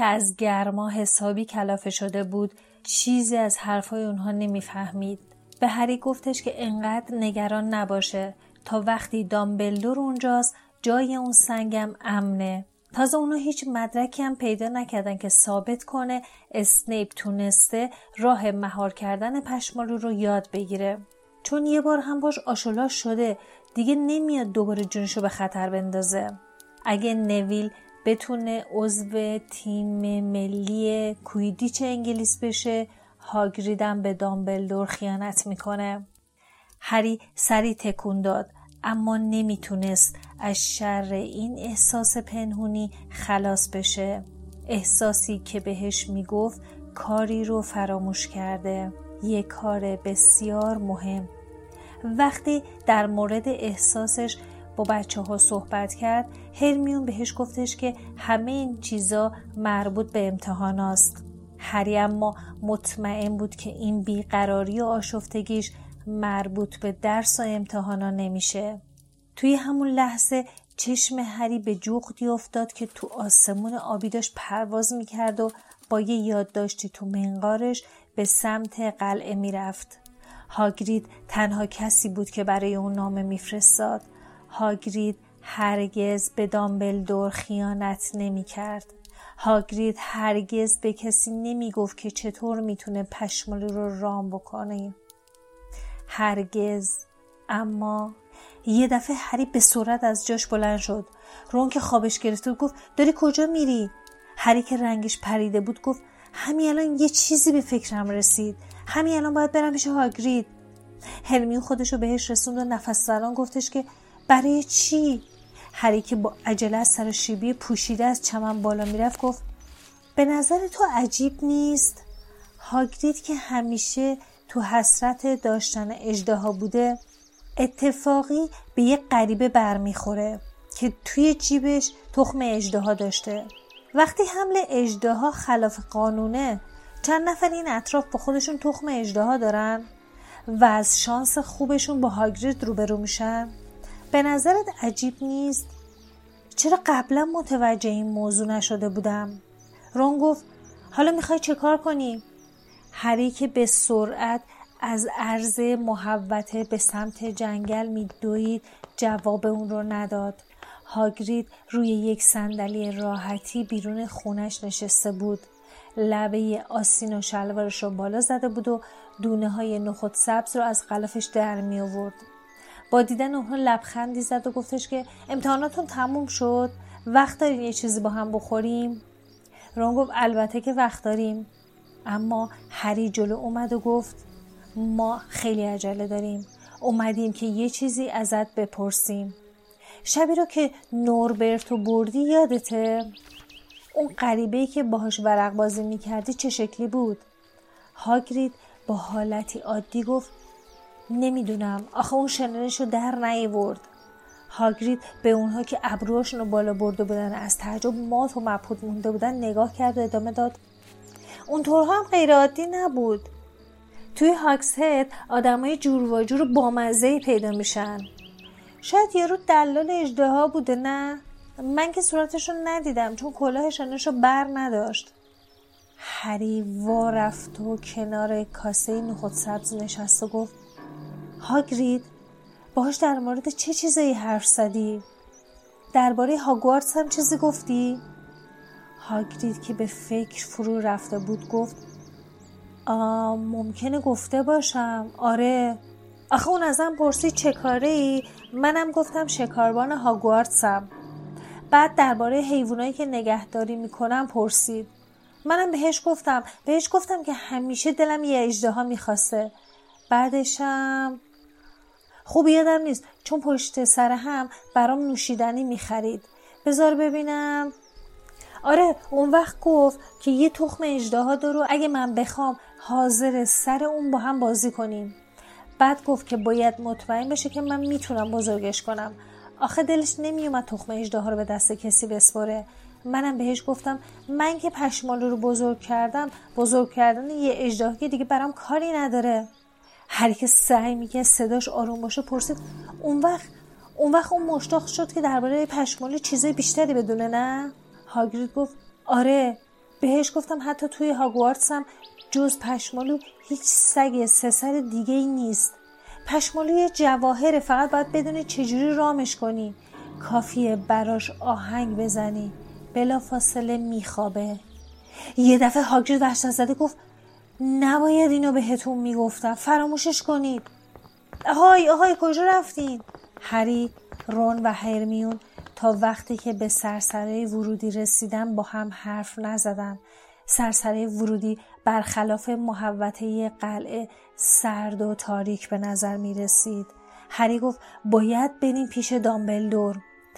که از گرما حسابی کلافه شده بود چیزی از حرفای اونها نمی‌فهمید. به هری گفتش که انقدر نگران نباشه تا وقتی دامبلدور اونجاست جای اون سنگم امنه. تازه اونا هیچ مدرکی هم پیدا نکردن که ثابت کنه اسنیپ تونسته راه مهار کردن پشمالو رو یاد بگیره. چون یه بار هم باش آشولا شده دیگه نمیاد دوباره جونشو به خطر بندازه. اگه نویل بتونه عضو تیم ملی کویدیچ انگلیس بشه هاگریدم به دامبلدور خیانت می‌کنه. هری سری تکون داد اما نمی‌تونست از شر این احساس پنهونی خلاص بشه. احساسی که بهش می‌گفت کاری رو فراموش کرده. یک کار بسیار مهم. وقتی در مورد احساسش با بچه ها صحبت کرد هرمیون بهش گفتش که همه این چیزا مربوط به امتحان است. هری اما مطمئن بود که این بیقراری و آشفتگیش مربوط به درس و امتحانا نمیشه. توی همون لحظه چشم هری به جغدی افتاد که تو آسمون آبی داشت پرواز می‌کرد و با یه یادداشتی تو منقارش به سمت قلعه می‌رفت. هاگرید تنها کسی بود که برای اون نامه میفرستاد. هاگرید هرگز به دامبلدور خیانت نمی کرد. هاگرید هرگز به کسی نمی گفت که چطور می‌تونه پشمالو رو رام بکنه. هرگز اما یه دفعه هری به سرعت از جاش بلند شد. رون که خوابش گرفته گفت داری کجا میری؟ هری که رنگش پریده بود گفت همین الان یه چیزی به فکرم رسید. همین الان باید برم پیش هاگرید. هرمیون خودش رو بهش رسوند و نفس زنان گفتش که برای چی؟ هری که با عجله از سر شیبی پوشیده از چمن بالا می‌رفت گفت به نظر تو عجیب نیست؟ هاگرید که همیشه تو حسرت داشتن اجدها بوده اتفاقی به یه غریبه برمیخوره که توی جیبش تخم اجدها داشته وقتی حمل اجدها خلاف قانونه چند نفر این اطراف با خودشون تخم اجدها دارن و از شانس خوبشون با هاگرید روبرو میشن به نظرت عجیب نیست؟ چرا قبلا متوجه این موضوع نشده بودم؟ رون گفت حالا می‌خوای چه کار کنی؟ هری که به سرعت از عرض محوته به سمت جنگل میدوید جواب اون رو نداد. هاگرید روی یک صندلی راحتی بیرون خونش نشسته بود. لبه آسین و شلوارش رو بالا زده بود و دونه های نخود سبز رو از قلفش در می آورد. با دیدن اونها لبخندی زد و گفتش که امتحاناتون تموم شد وقت دارین یه چیزی با هم بخوریم؟ رون گفت البته که وقت داریم. اما هری جلو اومد و گفت ما خیلی عجله داریم. اومدیم که یه چیزی ازت بپرسیم. شبی رو که نوربرتو بردی یادته؟ اون غریبه که باهاش ورق بازی می‌کردی چه شکلی بود؟ هاگرید با حالتی عادی گفت نمی‌دونم. آخه اون شنرش رو در نیورد هاگرید به اونها که ابروهاشون رو بالا برده بودن از تعجب مات و مبهوت مونده بودن نگاه کرد و ادامه داد. اونطورها هم غیر عادی نبود. توی هاکسهد آدمای جور و جور بامزه پیدا میشن. شاید یارو دلال اجدها بوده نه؟ من که صورتش ندیدم چون کلاهشانش رو بر نداشت. هری وا رفت و کنار کاسه نخود سبز نشست و گفت هاگرید باهاش در مورد چه چیزایی حرف زدی؟ درباره هاگوارتس هم چیزی گفتی؟ هاگرید که به فکر فرو رفته بود گفت آ ممکنه گفته باشم. آره. آخه اون ازم پرسید چه کاره ای منم گفتم شکاربان هاگوارتسم. بعد درباره حیوانایی که نگهداری می‌کنم پرسید. منم بهش گفتم. بهش گفتم که همیشه دلم یه اجدها می‌خواسته. بعدشم خوب یادم نیست. چون پشت سر هم برام نوشیدنی می‌خرید. بذار ببینم. آره اون وقت گفت که یه تخم اجدها دارو. اگه من بخوام حاضر سر اون با هم بازی کنیم. بعد گفت که باید مطمئن بشه که من می‌تونم بزرگش کنم. آخه دلش نمیومد تخم اجدها رو به دست کسی بسپره منم بهش گفتم من که پشمالو رو بزرگ کردم بزرگ کردن یه اجدهایی دیگه برام کاری نداره. هر که سعی می‌کنه صداش آروم باشه پرسید اون وقت اون وقت اون مشتاق شد که درباره پشمالو چیزای بیشتری بدونه نه؟ هاگرید گفت آره. بهش گفتم حتی توی هاگوارتس هم جز پشمالو هیچ سگ سه سر دیگه ای نیست. پشمالو یه جواهره فقط باید بدونی چجوری رامش کنی. کافیه براش آهنگ بزنی. بلا فاصله میخوابه. یه دفعه هاگرید وحشت زده گفت نباید اینو بهتون می‌گفتم فراموشش کنید آهای آهای کجا رفتین هری رون و هرمیون تا وقتی که به سرسره ورودی رسیدن با هم حرف نزدن سرسره ورودی برخلاف محوطه قلعه سرد و تاریک به نظر می رسید. هری گفت باید بریم پیش دامبلدور.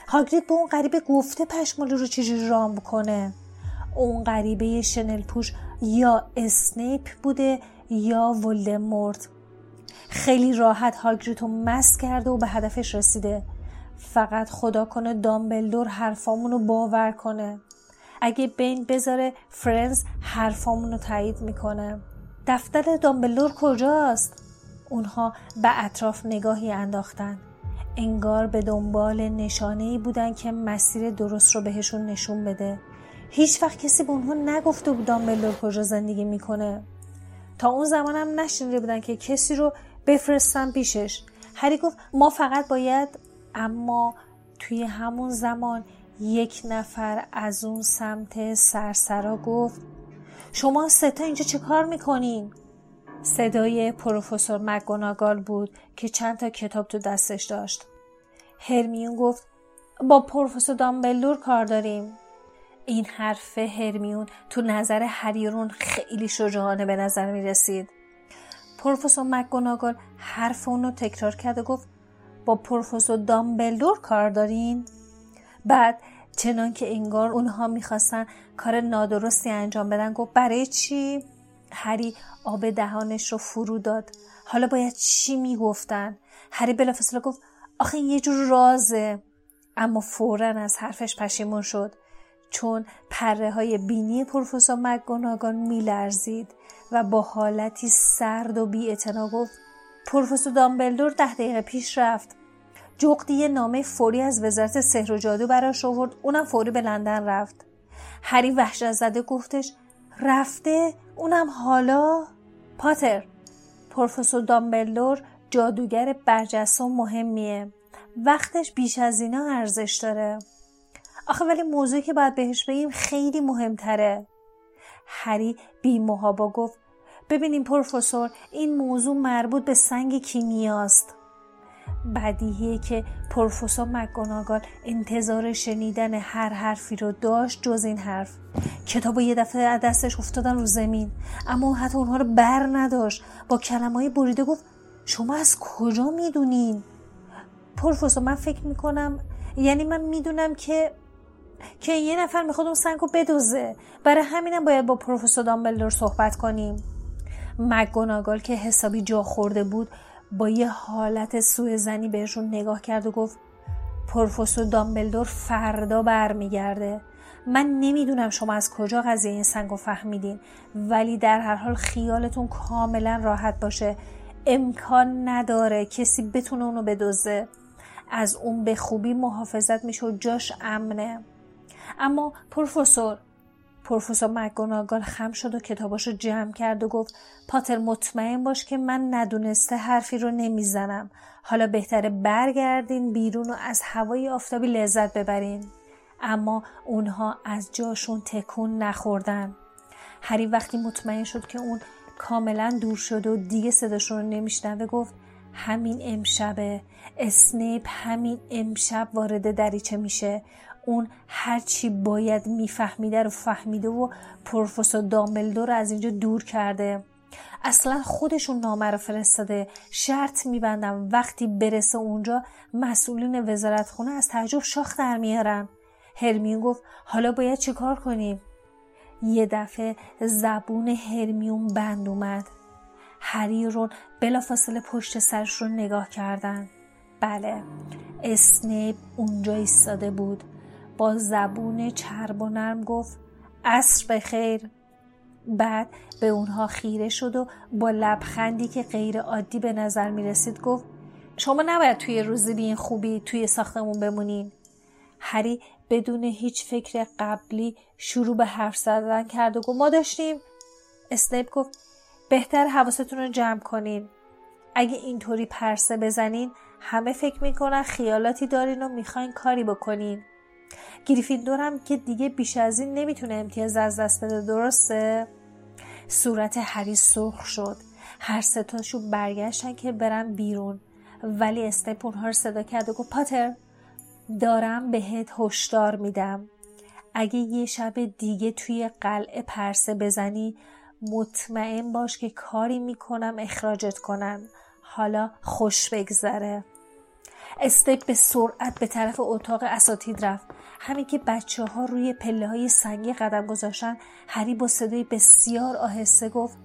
هاگرید به اون غریبه گفته پشمالو رو چجوری رام کنه. اون غریبه شنل پوش یا اسنیپ بوده یا ولدمورت. خیلی راحت هاگرید رو مست کرده و به هدفش رسیده. فقط خدا کنه دامبلدور حرفامونو باور کنه. اگه بین بذاره فرنز حرفامونو تایید می‌کنه دفتر دامبلور کجاست؟ اونها به اطراف نگاهی انداختن انگار به دنبال نشانه ای بودن که مسیر درست رو بهشون نشون بده هیچ وقت کسی به اونها نگفته بود دامبلور کجا زندگی می‌کنه تا اون زمانم نشنیده بودن که کسی رو بفرستن پیشش هری گفت ما فقط باید اما توی همون زمان یک نفر از اون سمت سرسرا گفت شما ستا اینجا چه کار می‌کنین؟ صدای پروفسور مگوناگال بود که چند تا کتاب تو دستش داشت. هرمیون گفت با پروفسور دامبلور کار داریم. این حرف هرمیون تو نظر هریرون خیلی شجاعانه به نظر می رسید. پروفسور مگوناگال حرف اون رو تکرار کرد و گفت با پروفسور دامبلدور کار دارین؟ بعد چنان که انگار اونها می‌خواستن کار نادرستی انجام بدن گفت برای چی؟ هری آب دهانش رو فرو داد حالا باید چی می‌گفتن؟ هری بلافاصله گفت آخه یه جور رازه اما فورا از حرفش پشیمون شد چون پره های بینی پروفسور مگوناگان میلرزید و با حالتی سرد و بی گفت پروفسور دامبلدور ده دقیقه پیش رفت. جغدی یه نامه فوری از وزارت سحر و جادو براش آورد اونم فوری به لندن رفت. هری وحشت زده گفتش رفته؟ اونم حالا؟ پاتر پروفسور دامبلدور جادوگر برجسته و مهمیه. وقتش بیش از اینا ارزش داره. آخه ولی موضوعی که باید بهش بگیم خیلی مهمتره. هری بی محابا گفت ببینیم پروفسور این موضوع مربوط به سنگ کیمیاست. بدیهیه که پروفسور مکگوناگال انتظار شنیدن هر حرفی رو داشت جز این حرف. کتاب یه دفعه از دستش افتادن رو زمین. اما حتی اونها رو بر نداشت. با کلمه های بریده گفت شما از کجا می‌دونین؟ پروفسور من فکر می‌کنم یعنی من می‌دونم که که یه نفر می‌خواد اون سنگ رو بدوزه. برای همینم باید با پروفسور دامبلدور صحبت کنیم. مگوناگال که حسابی جا خورده بود با یه حالت سوء زنی بهشون نگاه کرد و گفت پروفسور دامبلدور فردا برمیگرده. من نمی‌دونم شما از کجا قضیه این سنگ رو فهمیدین ولی در هر حال خیالتون کاملا راحت باشه. امکان نداره کسی بتونه اونو بدوزه. از اون به خوبی محافظت میشه و جاش امنه. اما پروفسور پروفسور مکگوناگال خم شد و کتاباشو جمع کرد و گفت پاتر مطمئن باش که من ندونسته حرفی رو نمی‌زنم. حالا بهتره برگردین بیرون و از هوای آفتابی لذت ببرین. اما اونها از جاشون تکون نخوردن. هری وقتی مطمئن شد که اون کاملا دور شد و دیگه صداشون رو نمیشنوه گفت همین امشبه اسنیپ همین امشب وارد دریچه میشه. اون هرچی باید میفهمیده رو فهمیده و پروفسور دامبلدور از اینجا دور کرده. اصلا خودشون نامه رو فرستاده. شرط میبندم وقتی برسه اونجا مسئولین وزارت خونه از تعجب شاخ در میارن. هرمیون گفت حالا باید چیکار کنیم؟ یه دفعه زبون هرمیون بند اومد. هری رون بلافاصله پشت سرش رو نگاه کردن. بله اسنیپ اونجا ایستاده بود. با زبون چرب و نرم گفت عصر بخیر. بعد به اونها خیره شد و با لبخندی که غیر عادی به نظر می رسید گفت شما نباید توی روزی بی خوبی توی ساختمون بمونین. هری بدون هیچ فکر قبلی شروع به حرف زدن کرد و گفت ما داشتیم. اسنیپ گفت بهتر حواستون رو جمع کنین. اگه اینطوری پرسه بزنین همه فکر می‌کنن خیالاتی دارین و می‌خواین کاری بکنین. گریفیندورم که دیگه بیش از این نمی‌تونه امتیاز از دست بده درسته؟ صورت هری سرخ شد. هر ستاشون برگشتن که برن بیرون. ولی اسنیپ اونها رو صدا کرد و گفت پاتر دارم بهت هشدار میدم. اگه یه شب دیگه توی قلعه پرسه بزنی مطمئن باش که کاری می‌کنم اخراجت کنم حالا خوش بگذره. استیپ به سرعت به طرف اتاق اساتید رفت. همین که بچه ها روی پله های سنگی قدم گذاشتن هری با صدای بسیار آهسته گفت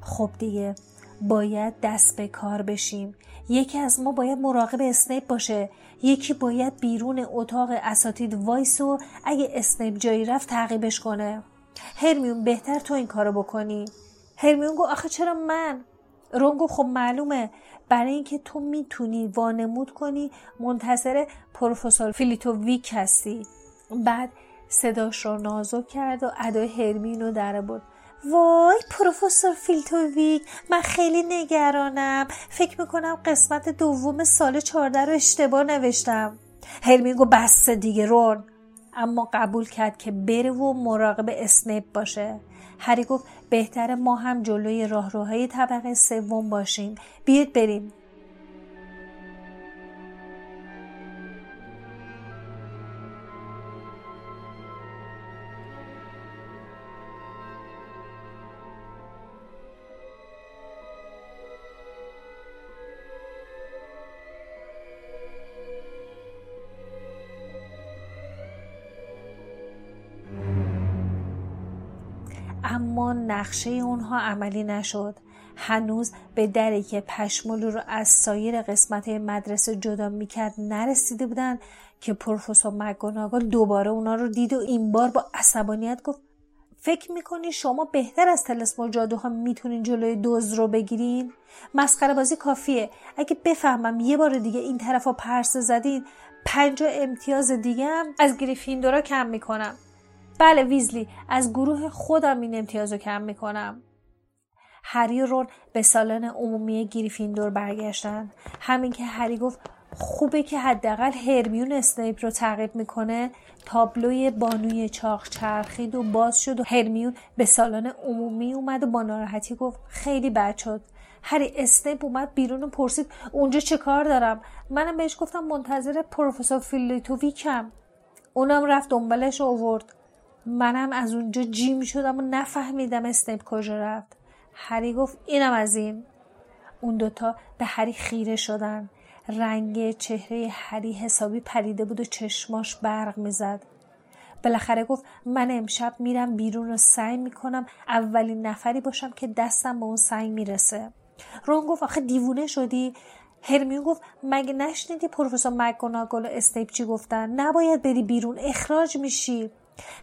خب دیگه باید دست به کار بشیم. یکی از ما باید مراقب اسنیپ باشه. یکی باید بیرون اتاق اساتید وایسه و اگه اسنیپ جایی رفت تعقیبش کنه. هرمیون بهتره تو این کارو بکنی. هرمیون گفت آخه چرا من؟ رون گفت خب معلومه. برای اینکه تو می‌تونی وانمود کنی منتظر پروفسور فلیت‌ویک هستی. بعد صداش رو نازک کرد و ادای هرمیون رو درآورد وای پروفسور فلیت‌ویک من خیلی نگرانم. فکر می‌کنم قسمت دوم سوال چهارده رو اشتباه نوشتم. هرمین گفت بس دیگه رون. اما قبول کرد که بره و مراقب اسنیپ باشه. هری گفت بهتره ما هم جلوی راهروهای طبقه سوم باشیم. بیاید بریم. نقشه اونها عملی نشد. هنوز به دری که پشمولو رو از سایر قسمت مدرسه جدا می‌کرد نرسیده بودن که پروفسور مگوناگل دوباره اونا رو دید و این بار با عصبانیت گفت فکر می‌کنی شما بهتر از تلسم جادوها می‌تونین جلوی دوز رو بگیرین؟ مسخره بازی کافیه. اگه بفهمم یه بار دیگه این طرف ها پرسه زدین پنجا امتیاز دیگه هم از گریفیندورا کم می‌کنم. بله ویزلی از گروه خودم این امتیاز رو کم می‌کنم. هری و رون به سالن عمومی گریفیندور برگشتن. همین که هری گفت خوبه که حداقل هرمیون اسنیپ رو تعقیب می‌کنه. تابلوی بانوی چاق چرخید و باز شد و هرمیون به سالن عمومی اومد و با ناراحتی گفت خیلی بد شد. هری اسنیپ اومد بیرون و پرسید اونجا چه کار دارم؟ منم بهش گفتم منتظر پروفسور فلیت‌ویکم اونم رفت دنبالش اوورد منم از اونجا جیم شدم و نفهمیدم اسنیپ کجا رفت. هری گفت اینم از این. اون دوتا به هری خیره شدن. رنگ چهره هری حسابی پریده بود و چشماش برق می‌زد. بالاخره گفت من امشب میرم بیرون رو سعی می‌کنم اولین نفری باشم که دستم به اون سنگ می‌رسه. رون گفت آخه دیوونه شدی؟ هرمیون گفت مگه نشنیدی پروفسور مکگوناگل و استیپ چی گفتن؟ نباید بری بیرون اخراج میشی.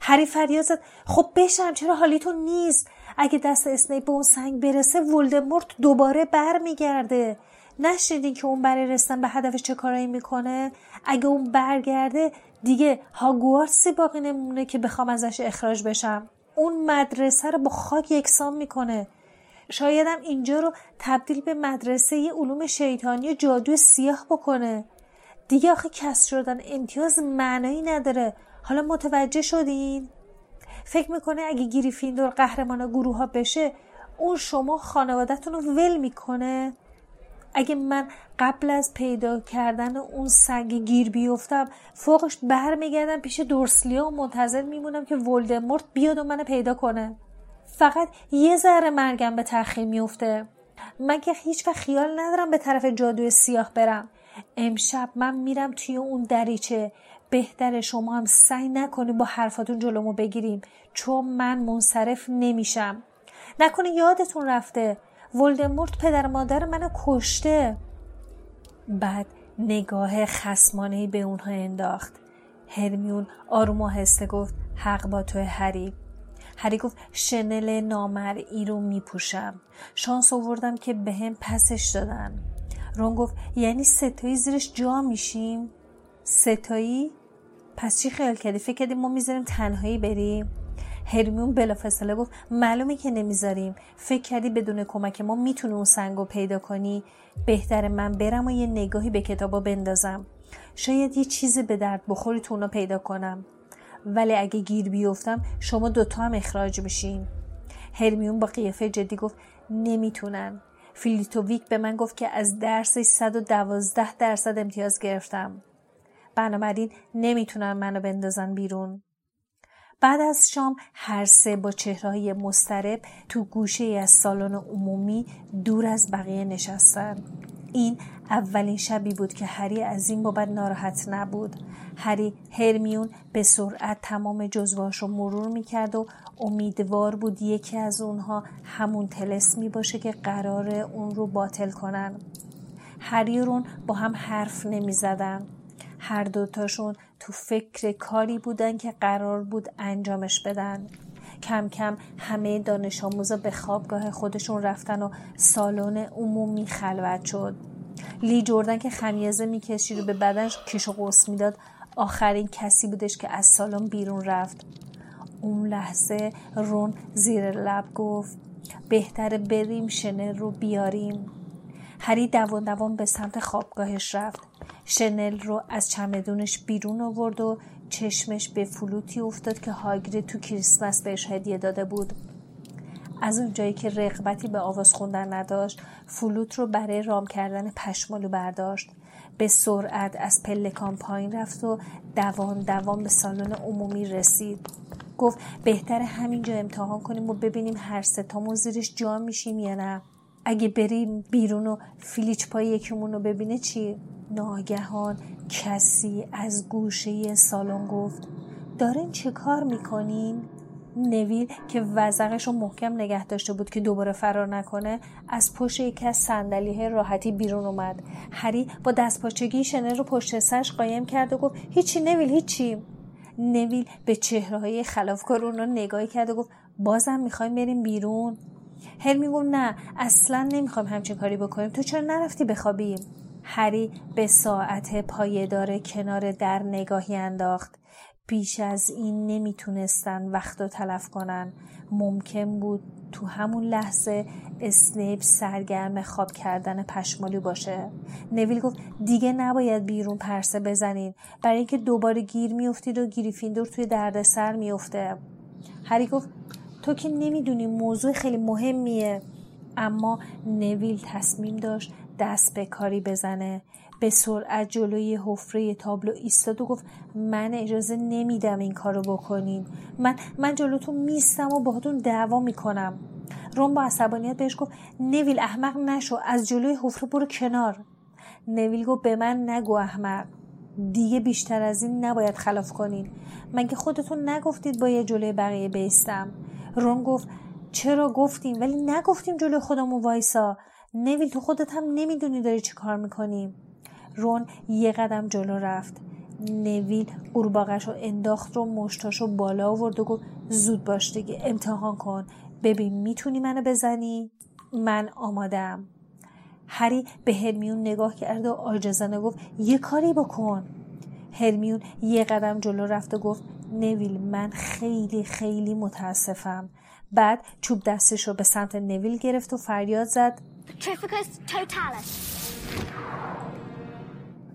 هری فریاد زد. خب بشم چرا حالیتون نیست؟ اگه دست اسنیپ به اون سنگ برسه ولدمورت دوباره برمیگرده. نشنیدین که اون برای رسیدن به هدفش چه کارایی می‌کنه؟ اگه اون برگرده دیگه هاگوارتسی باقی نمونه که بخوام ازش اخراج بشم. اون مدرسه رو با خاک یکسان می‌کنه. شایدم اینجا رو تبدیل به مدرسه علوم شیطانی جادو سیاه بکنه. دیگه آخه کس شدن امتیاز معنایی نداره. حالا متوجه شدین؟ فکر می‌کنه اگه گریفیندور قهرمان گروه ها بشه اون شما خانوادتون رو ول می‌کنه؟ اگه من قبل از پیدا کردن اون سنگ گیر بیفتم فوقش برمیگردم پیش دورسلیا و منتظر میمونم که ولدمورت بیاد و منو پیدا کنه. فقط یه ذره مرگم به تأخیر میفته من که هیچ وقت خیال ندارم به طرف جادوی سیاه برم. امشب من میرم توی اون دریچه. بهتر شما هم سعی نکنی با حرفاتون جلومو بگیریم چون من منصرف نمیشم. نکنه یادتون رفته ولدمورت پدر مادر منو کشته. بعد نگاه خسمانه به اونها انداخت. هرمیون آروم و هسته گفت حق با تو هری. هری گفت شنل نامرئی رو میپوشم. شانس آوردم که به هم پسش دادن. رون گفت یعنی ستایی زیرش جا میشیم؟ ستایی؟ پس چی خیال کردی؟ فکر کردی ما می‌ذاریم تنهایی بریم؟ هرمیون بلافاصله گفت معلومه که نمی‌ذاریم. فکر کردی بدون کمک ما می‌تونی اون سنگو پیدا کنی؟ بهتر من برم و یه نگاهی به کتابا بندازم. شاید یه چیزی به درد بخوری تو اونا پیدا کنم. ولی اگه گیر بیفتم شما دوتا هم اخراج میشین. هرمیون با قیافه جدی گفت نمی‌تونن فیلیتوویک به من گفت که از درس 112 درصد امتیاز گرفتم. بنابراین نمی‌تونن منو بندازن بیرون. بعد از شام هر سه با چهرهای مسترب تو گوشه از سالن عمومی دور از بقیه نشستن. این اولین شبی بود که هری از این بابت ناراحت نبود. هری هرمیون به سرعت تمام جزواش رو مرور می‌کرد و امیدوار بود یکی از اونها همون تلسمی باشه که قرار اون رو باطل کنن. هری با هم حرف نمی‌زدن. هر دوتاشون تو فکر کاری بودن که قرار بود انجامش بدن. کم کم همه دانش آموزا به خوابگاه خودشون رفتن و سالن عمومی خلوت شد. لی جردن که خمیازه می‌کشید و به بدنش کش و قرص می‌داد آخرین کسی بودش که از سالن بیرون رفت. اون لحظه رون زیر لب گفت بهتره بریم شنل رو بیاریم. هری دوان دوان به سمت خوابگاهش رفت. شنل رو از چمدونش بیرون آورد و چشمش به فلوتی افتاد که هاگری تو کریسمس بهش هدیه داده بود. از اونجایی که رغبتی به آواز خوندن نداشت فلوت رو برای رام کردن پشمالو برداشت. به سرعت از پلکان پایین رفت و دوان دوان به سالن عمومی رسید. گفت بهتر همینجا امتحان کنیم و ببینیم هر ستامون زیرش جا میشیم یا نه. اگه بریم بیرون و فیلیچ پای یکیمون رو ببینه چی؟ ناگهان کسی از گوشه سالن گفت دارین چه کار می‌کنین؟ نویل که وزقش رو محکم نگه داشته بود که دوباره فرار نکنه از پشت یکی از صندلیه راحتی بیرون اومد هری با دستپاچگی شنل رو پشت سرش قایم کرد و گفت هیچی نویل هیچی نویل به چهره های خلافکار اون رو نگاهی کرد و گفت بازم می‌خوایم بریم بیرون هرمی گفت نه اصلا نمی‌خوایم همچین کاری بکنیم. تو چرا نرفتی بخوابیم هری به ساعت پایدار کنار در نگاهی انداخت. بیش از این نمی‌تونستن وقت رو تلف کنن. ممکن بود تو همون لحظه اسنیپ سرگرم خواب کردن پشمالو باشه. نویل گفت دیگه نباید بیرون پرسه بزنین. برای اینکه دوباره گیر میافتید و گریفیندور توی دردسر میفته هری گفت تو که نمی‌دونی موضوع خیلی مهمیه. اما نویل تصمیم داشت دست به کاری بزنه. به سرعت جلوی حفره تابلو ایستاد و گفت من اجازه نمیدم این کارو بکنین. من من جلوتون میستم و باهاتون دعوا می‌کنم. روم با عصبانیت بهش گفت نویل احمق نشو. از جلوی حفره برو کنار. نویل گفت به من نگو احمق. دیگه بیشتر از این نباید خلاف کنین. مگه خودتون نگفتید با یه جلوی بقیه بیستم. رون گفت چرا گفتیم؟ ولی نگفتیم جلوی خودمون وایسا. نویل تو خودت هم نمی‌دونی داری چی کار می‌کنیم رون یه قدم جلو رفت. نویل قورباغش رو انداخت رو مشتاش رو بالا آورد و گفت زود باش دیگه امتحان کن. ببین می‌تونی منو بزنی؟ من آمادم هری به هرمیون نگاه کرد و عاجزانه گفت یه کاری بکن. هرمیون یه قدم جلو رفت و گفت نویل من خیلی خیلی متاسفم. بعد چوب دستش رو به سمت نویل گرفت و فریاد زد.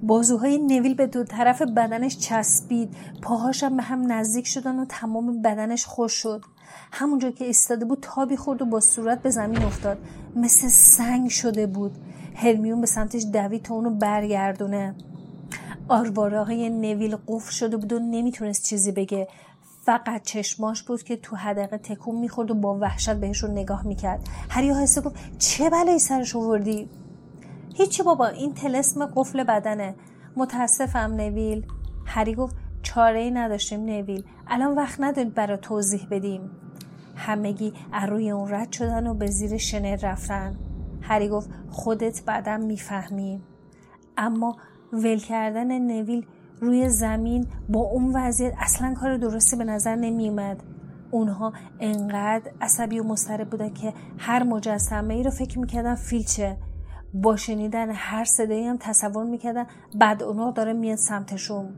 بازوهای نویل به دو طرف بدنش چسبید. پاهاشم به هم نزدیک شدن و تمام بدنش خوش شد. همونجا که ایستاده بود تابی خورد و با صورت به زمین افتاد. مثل سنگ شده بود. هرمیون به سمتش دوید تا اونو برگردونه. آرواره نویل قفل شده بود و نمی‌تونست چیزی بگه. فقط چشماش بود که تو حدقه تکون می‌خورد و با وحشت بهشون نگاه می‌کرد. هری آهسته گفت چه بلایی سرش آوردی؟ هیچی بابا این تلسم قفل بدنه. متاسفم نویل. هری گفت چاره ای نداشتیم نویل. الان وقت ندارید برای توضیح بدیم. همگی روی اون رد شدن و به زیر شنل رفتن. هری گفت خودت بعدم می‌فهمی. اما ول کردن نویل روی زمین با اون وضعیت اصلا کار درستی به نظر نمیومد اونها انقدر عصبی و مضطرب بودن که هر مجسمه ای رو فکر می‌کردن فیلچه. با شنیدن هر صدایی هم تصور می‌کردن بعد اونا داره میاد سمتشون.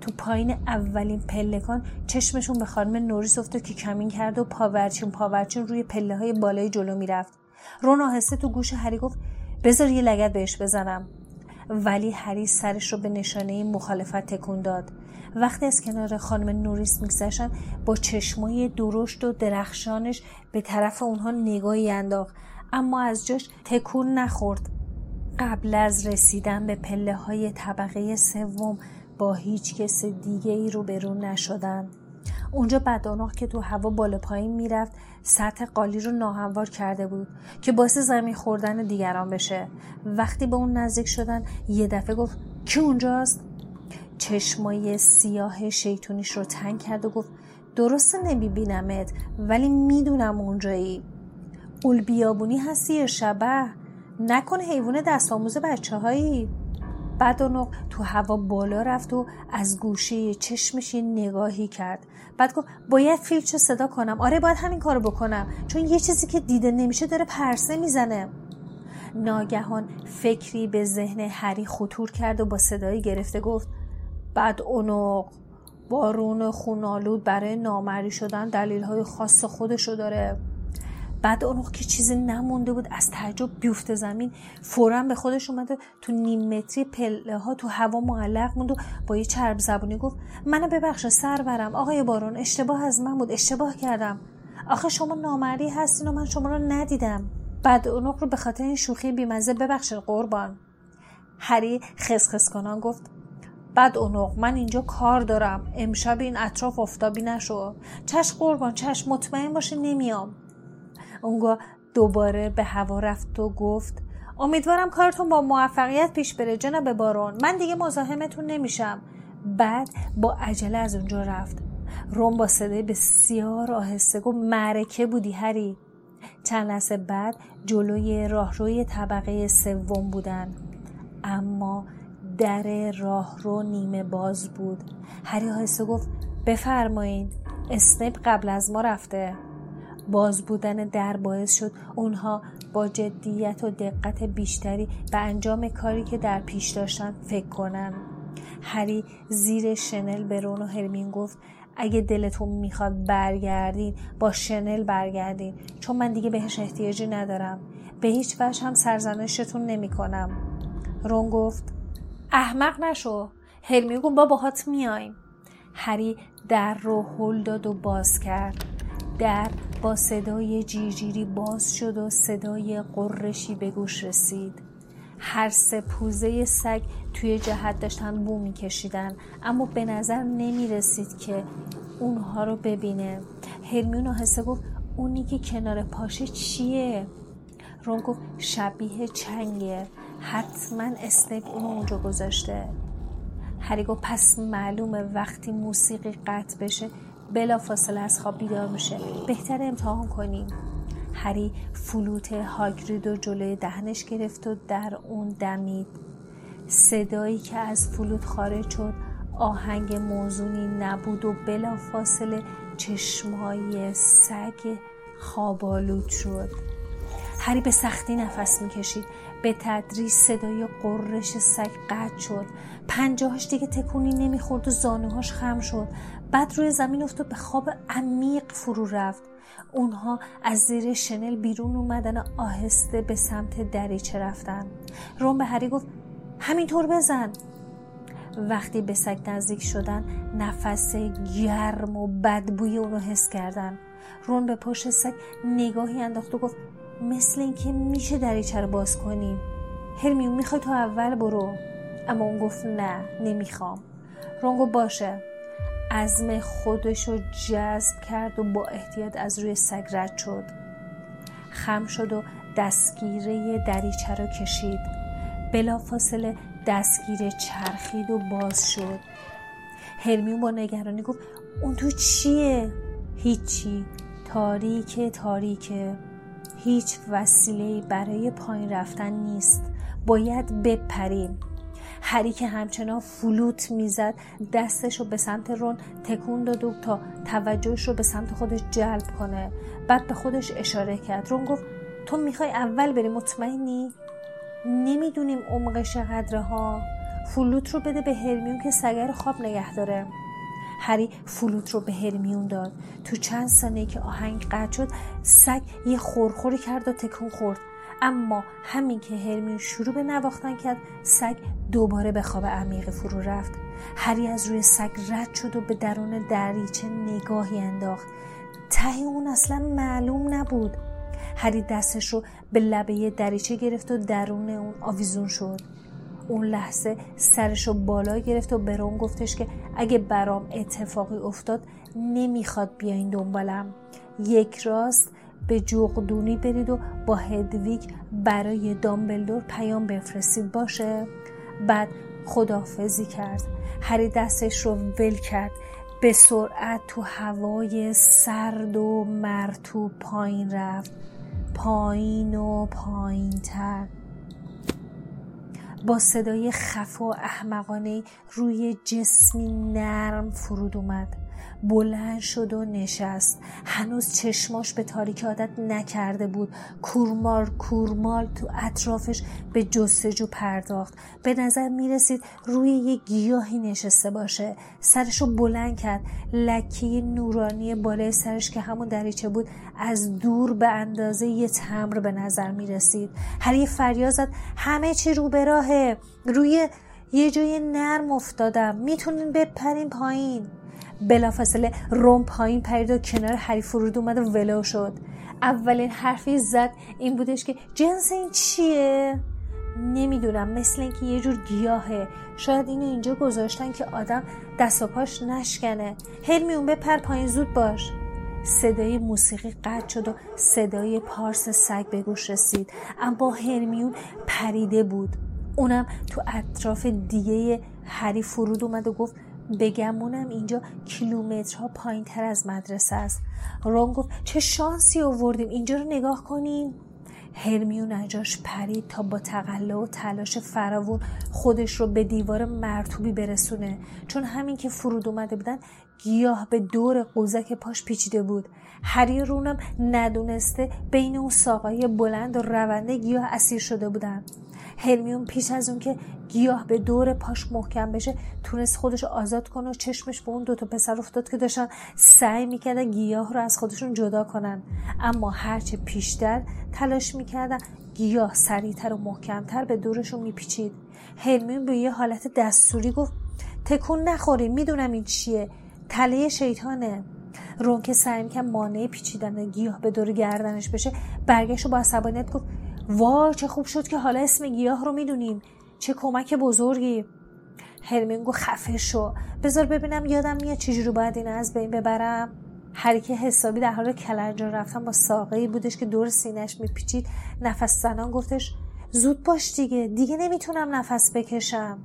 تو پایین اولین پلکان چشمشون به خانم نوریس افتاد که کمین کرد و پاورچین پاورچین روی پله های بالای جلو می‌رفت. رون آهسته تو گوش هری گفت بذار یه لگت بهش بزنم. ولی هری سرش رو به نشانه مخالفت تکون داد. وقتی از کنار خانم نوریس میگذشتن با چشمای درشت و درخشانش به طرف اونها نگاهی انداخت. اما از جاش تکون نخورد. قبل از رسیدن به پله های طبقه سوم با هیچ کس دیگه ای رو برون نشدن. اونجا بداناخ که تو هوا بالا پایین می‌رفت سطح قالی رو ناهموار کرده بود که باعث زمین خوردن دیگران بشه. وقتی به اون نزدیک شدن یه دفعه گفت کی اونجاست؟ چشمای سیاه شیطونیش رو تنگ کرد و گفت درسته نمیبینمت ولی می‌دونم اونجایی. اول بیابونی هستی یا شبه نکن حیوان دست آموز بچه هایی بعد تو هوا بالا رفت و از گوشه چشمش نگاهی کرد. بعد گفت باید فیلچو صدا کنم. آره باید همین کارو بکنم. چون یه چیزی که دیده نمیشه داره پرسه می‌زنه. ناگهان فکری به ذهن هری خطور کرد و با صدایی گرفته گفت بعد اونو بارون خونالود برای نامری شدن دلیل های خاص خودشو داره. بعد اون که چیزی نمونده بود از تعجب بیفته زمین فورا به خودش اومد و تو نیم متری پله ها تو هوا معلق موند و با یه چرب زبونی گفت منو ببخش سرورم آقای بارون اشتباه از من بود اشتباه کردم. آخه شما نامری هستین و من شما رو ندیدم. بعد اونق رو به خاطر این شوخی بیمزه ببخشید قربان. هری خسخس کنان گفت بعد اونق من اینجا کار دارم امشب این اطراف افتابی نشو. چش قربان چش مطمئن باشه نمیام. اونگاه دوباره به هوا رفت و گفت امیدوارم کارتون با موفقیت پیش بره جناب بارون. من دیگه مزاحمتون نمیشم. بعد با عجله از اونجا رفت. روم با صدای بسیار آهسته گفت معرکه بودی هری. چند لحظه بعد جلوی راهروی طبقه سوم بودن. اما در راهرو نیمه باز بود. هری آهسته گفت بفرمایید اسنپ قبل از ما رفته. باز بودن در باعث شد اونها با جدیت و دقت بیشتری به انجام کاری که در پیش داشتن فکر کنن. هری زیر شنل به رون و هرمین گفت اگه دلتون می‌خواد برگردین با شنل برگردین چون من دیگه بهش احتیاجی ندارم. به هیچ وجه هم سرزنشتون نمی‌کنم. رون گفت احمق نشو هرمیون گفت با باهات میایم. هری در رو هل داد و باز کرد. در با صدای جیرجیری باز شد و صدای قرشی به گوش رسید. هر سه پوزه سگ توی جهت داشتن بو میکشیدن اما به نظر نمی رسید که اونها رو ببینه. هرمیون آهسته گفت اونی که کنار پاشه چیه؟ رون گفت شبیه چنگه. حتما اسنیپ اونو اونجا گذاشته. هری گفت پس معلومه وقتی موسیقی قطع بشه بلا فاصله از خواب بیدار میشه. بهتر امتحان کنیم. هری فلوت هاگرید و جلوی دهنش گرفت و در اون دمید. صدایی که از فلوت خارج شد آهنگ موزونی نبود و بلا فاصله چشمهای سگ خوابالود شد. هری به سختی نفس می‌کشید. به تدریج صدای قررش سگ قطع شد. پنجاهاش دیگه تکونی نمی‌خورد و زانوهاش خم شد. بعد روی زمین افتاد به خواب عمیق فرو رفت. اونها از زیر شنل بیرون اومدن آهسته به سمت دریچه رفتن. روم به هری گفت همینطور بزن. وقتی به سگ نزدیک شدن نفس گرم و بدبوی اونو حس کردن. رون به پشت سگ نگاهی انداخت و گفت مثل اینکه میشه دریچه رو باز کنیم هرمیون می‌خوای تو اول برو. اما اون گفت نه نمی‌خوام. رون گفت باشه. عزم خودش رو جذب کرد و با احتیاط از روی سگ رد شد. خم شد و دستگیره دریچه رو کشید. بلافاصله دستگیره چرخید و باز شد. هرمیون با نگرانی گفت اون تو چیه؟ هیچی. تاریک تاریکه. هیچ وسیله برای پایین رفتن نیست. باید بپریم. هری که همچنان فلوت می‌زد دستش رو به سمت رون تکون داد و تا توجهش رو به سمت خودش جلب کنه. بعد به خودش اشاره کرد. رون گفت تو می‌خوای اول بری مطمئنی؟ نمی‌دونیم عمقش قدره ها فلوت رو بده به هرمیون که سگر خواب نگه داره. هری فلوت رو به هرمیون داد. تو چند ثانیه که آهنگ قطع شد سگ یه خورخوری کرد و تکون خورد. اما همین که هرمیون شروع به نواختن کرد سگ دوباره به خواب عمیق فرو رفت. هری از روی سگ رد شد و به درون دریچه نگاهی انداخت. ته اون اصلا معلوم نبود. هری دستش رو به لبه دریچه گرفت و درون اون آویزون شد. اون لحظه سرش رو بالا گرفت و برون گفتش که اگه برام اتفاقی افتاد نمی‌خواد بیاین دنبالم. یک راست به جغدونی برید و با هدویگ برای دامبلدور پیام بفرستید. باشه؟ بعد خدافزی کرد. هری دستش رو ول کرد. به سرعت تو هوای سرد و مرتوب پایین رفت. پایین و پایین تر با صدای خف و احمقانه روی جسمی نرم فرود اومد. بلند شد و نشست. هنوز چشماش به تاریک عادت نکرده بود. کورمال کورمال تو اطرافش به جستجو پرداخت. به نظر می‌رسید روی یه گیاهی نشسته باشه. سرش رو بلند کرد. لکه نورانی بالای سرش که همون دریچه بود از دور به اندازه یه تمر به نظر می‌رسید. هر یه فریاد زد همه چی رو به راهه. روی یه جای نرم افتادم. می‌تونین بپرین پایین. بلافاصله روم پایین پرید و کنار هری فرود اومد و ولو شد. اولین حرفی زد این بودش که جنس این چیه؟ نمی‌دونم مثل اینکه یه جور گیاهه. شاید اینو اینجا گذاشتن که آدم دست و پاش نشکنه. هرمیون بپر پایین زود باش. صدای موسیقی قطع شد و صدای پارس سگ به گوش رسید. اما هرمیون پریده بود. اونم تو اطراف دیگه هری فرود اومد و گفت بگمونم اینجا کیلومترها پایین تر از مدرسه است. رون گفت چه شانسی آوردیم. اینجا رو نگاه کنیم هرمیون نجاش پرید تا با تقلا و تلاش فراوون خودش رو به دیوار مرتوبی برسونه. چون همین که فرود اومده بودن گیاه به دور قوزک پاش پیچیده بود. هری رونم ندونسته بین اون ساقای بلند و رونده گیاه اسیر شده بودن. هرمیون پیش از اون که گیاه به دور پاش محکم بشه تونست خودش آزاد کنه و چشمش به اون دوتا پسر افتاد که داشتن سعی می‌کردن گیاه رو از خودشون جدا کنن. اما هرچه پیشتر تلاش می‌کردن گیاه سریعتر و محکمتر به دورشون میپیچید. هرمیون به یه حالت دستوری گفت تکون نخوریم می‌دونم این چیه. تله شیطانه. رون که سعی می‌کرد مانع پیچیدن گیاه به دور گردنش بشه برگشت و با عصبانیت گفت وا چه خوب شد که حالا اسم گیاه رو می‌دونیم. چه کمک بزرگی. هرمینگو خفه شو. بذار ببینم یادم میاد چجوری باید این از بین ببرم. هری که حسابی در حال کلنجار رفتن با ساقه بودش که دور سینش میپیچید نفس زنان گفتش زود باش دیگه دیگه نمی‌تونم نفس بکشم.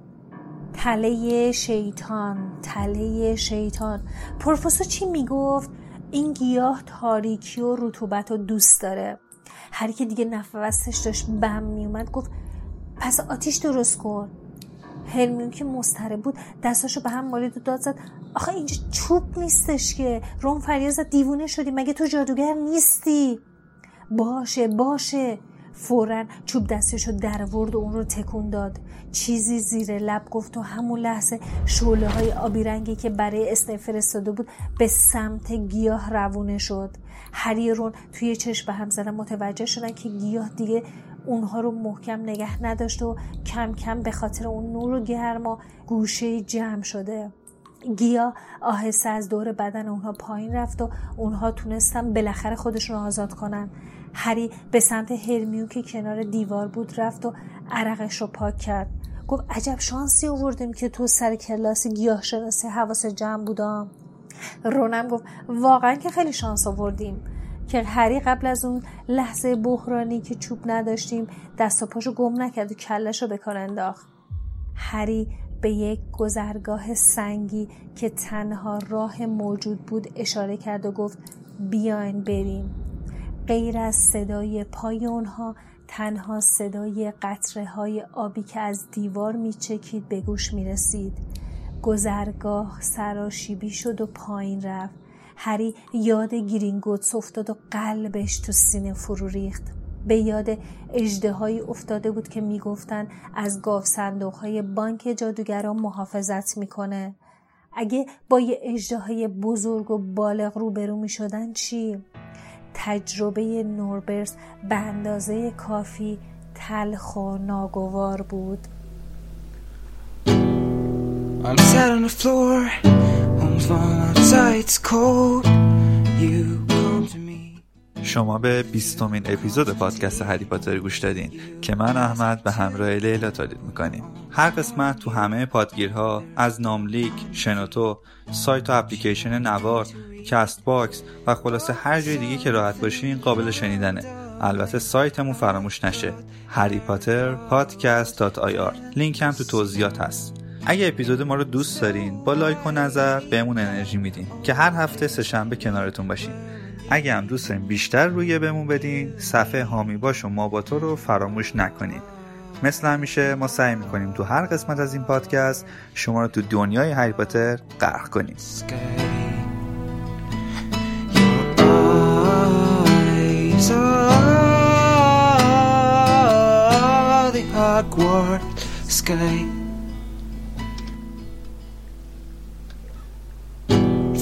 تله شیطان تله شیطان. پروفسور چی می‌گفت؟ این گیاه تاریکی و رطوبت رو دوست داره. هر که دیگه نفسش داشت بم میومد گفت پس آتیش درست کن. هرمیون که مستره بود دستاشو به هم مالید و داد زد آخه اینجا چوب نیستش که. روم فریاد زد دیوونه شدی مگه تو جادوگر نیستی؟ باشه باشه. فورا چوب دستش رو در ورد و اون رو تکون داد. چیزی زیر لب گفت و همون لحظه شعله های آبی رنگی که برای اسنی فرستاده بود به سمت گیاه روونه شد. هری رون توی چشم به هم زدن متوجه شدن که گیاه دیگه اونها رو محکم نگه نداشت و کم کم به خاطر اون نور و گرما گوشه جمع شده. گیا آهسته از دور بدن اونها پایین رفت و اونها تونستن بالاخره خودشون رو آزاد کنن. هری به سمت هرمیون که کنار دیوار بود رفت و عرقش رو پاک کرد. گفت عجب شانسی آوردیم که تو سر کلاس گیاه شناسی حواس جمع بودم. رونم گفت واقعا که خیلی شانس آوردیم. که هری قبل از اون لحظه بحرانی که چوب نداشتیم دست و پاشو گم نکرد و کلش رو به کار انداخت. هری به یک گذرگاه سنگی که تنها راه موجود بود اشاره کرد و گفت بیاین بریم. غیر از صدای پای اونها تنها صدای قطره های آبی که از دیوار میچکید به گوش می‌رسید. گذرگاه سراشیبی شد و پایین رفت. هری یاد گرینگوتس افتاد و قلبش تو سینه فرو ریخت. به یاد اجده افتاده بود که می‌گفتن از گاف صندوق های بانک جادوگران محافظت می‌کنه. اگه با یه اجده بزرگ و بالغ روبرو می شدن چی؟ تجربه نوربرس به اندازه کافی تلخ و ناگوار بود I'm sat on the floor, home's warm outside, it's cold. You come to me. شما به بیستمین اپیزود پادکست هری پاتر گوش دادین که من احمد به همراه لیلا تولید می‌کنیم هر قسمت تو همه پادگیرها از ناملیک، شنوتو، سایت و اپلیکیشن نوار، کست باکس و خلاصه هر جای دیگه که راحت باشین قابل شنیدنه. البته سایتمون فراموش نشه. هری پاتر پادکست لینک هم تو توضیحات هست. اگه اپیزود ما رو دوست دارین با لایک و نظر بهمون انرژی میدین که هر هفته سه شنبه کنارتون باشیم اگه هم دوست دارین بیشتر رویه بهمون بدین صفحه هامی باش و ما با تو رو فراموش نکنید مثل همیشه ما سعی می‌کنیم تو هر قسمت از این پادکست شما رو تو دنیای هری پاتر غرق کنیم.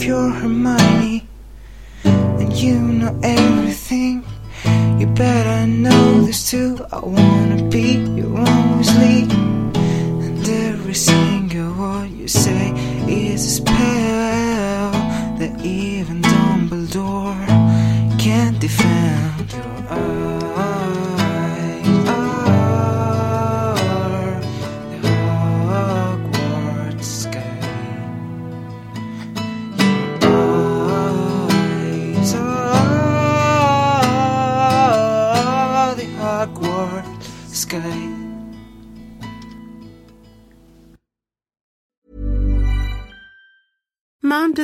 You're Hermione and you know everything, you better know this too. I wanna be your Weasley,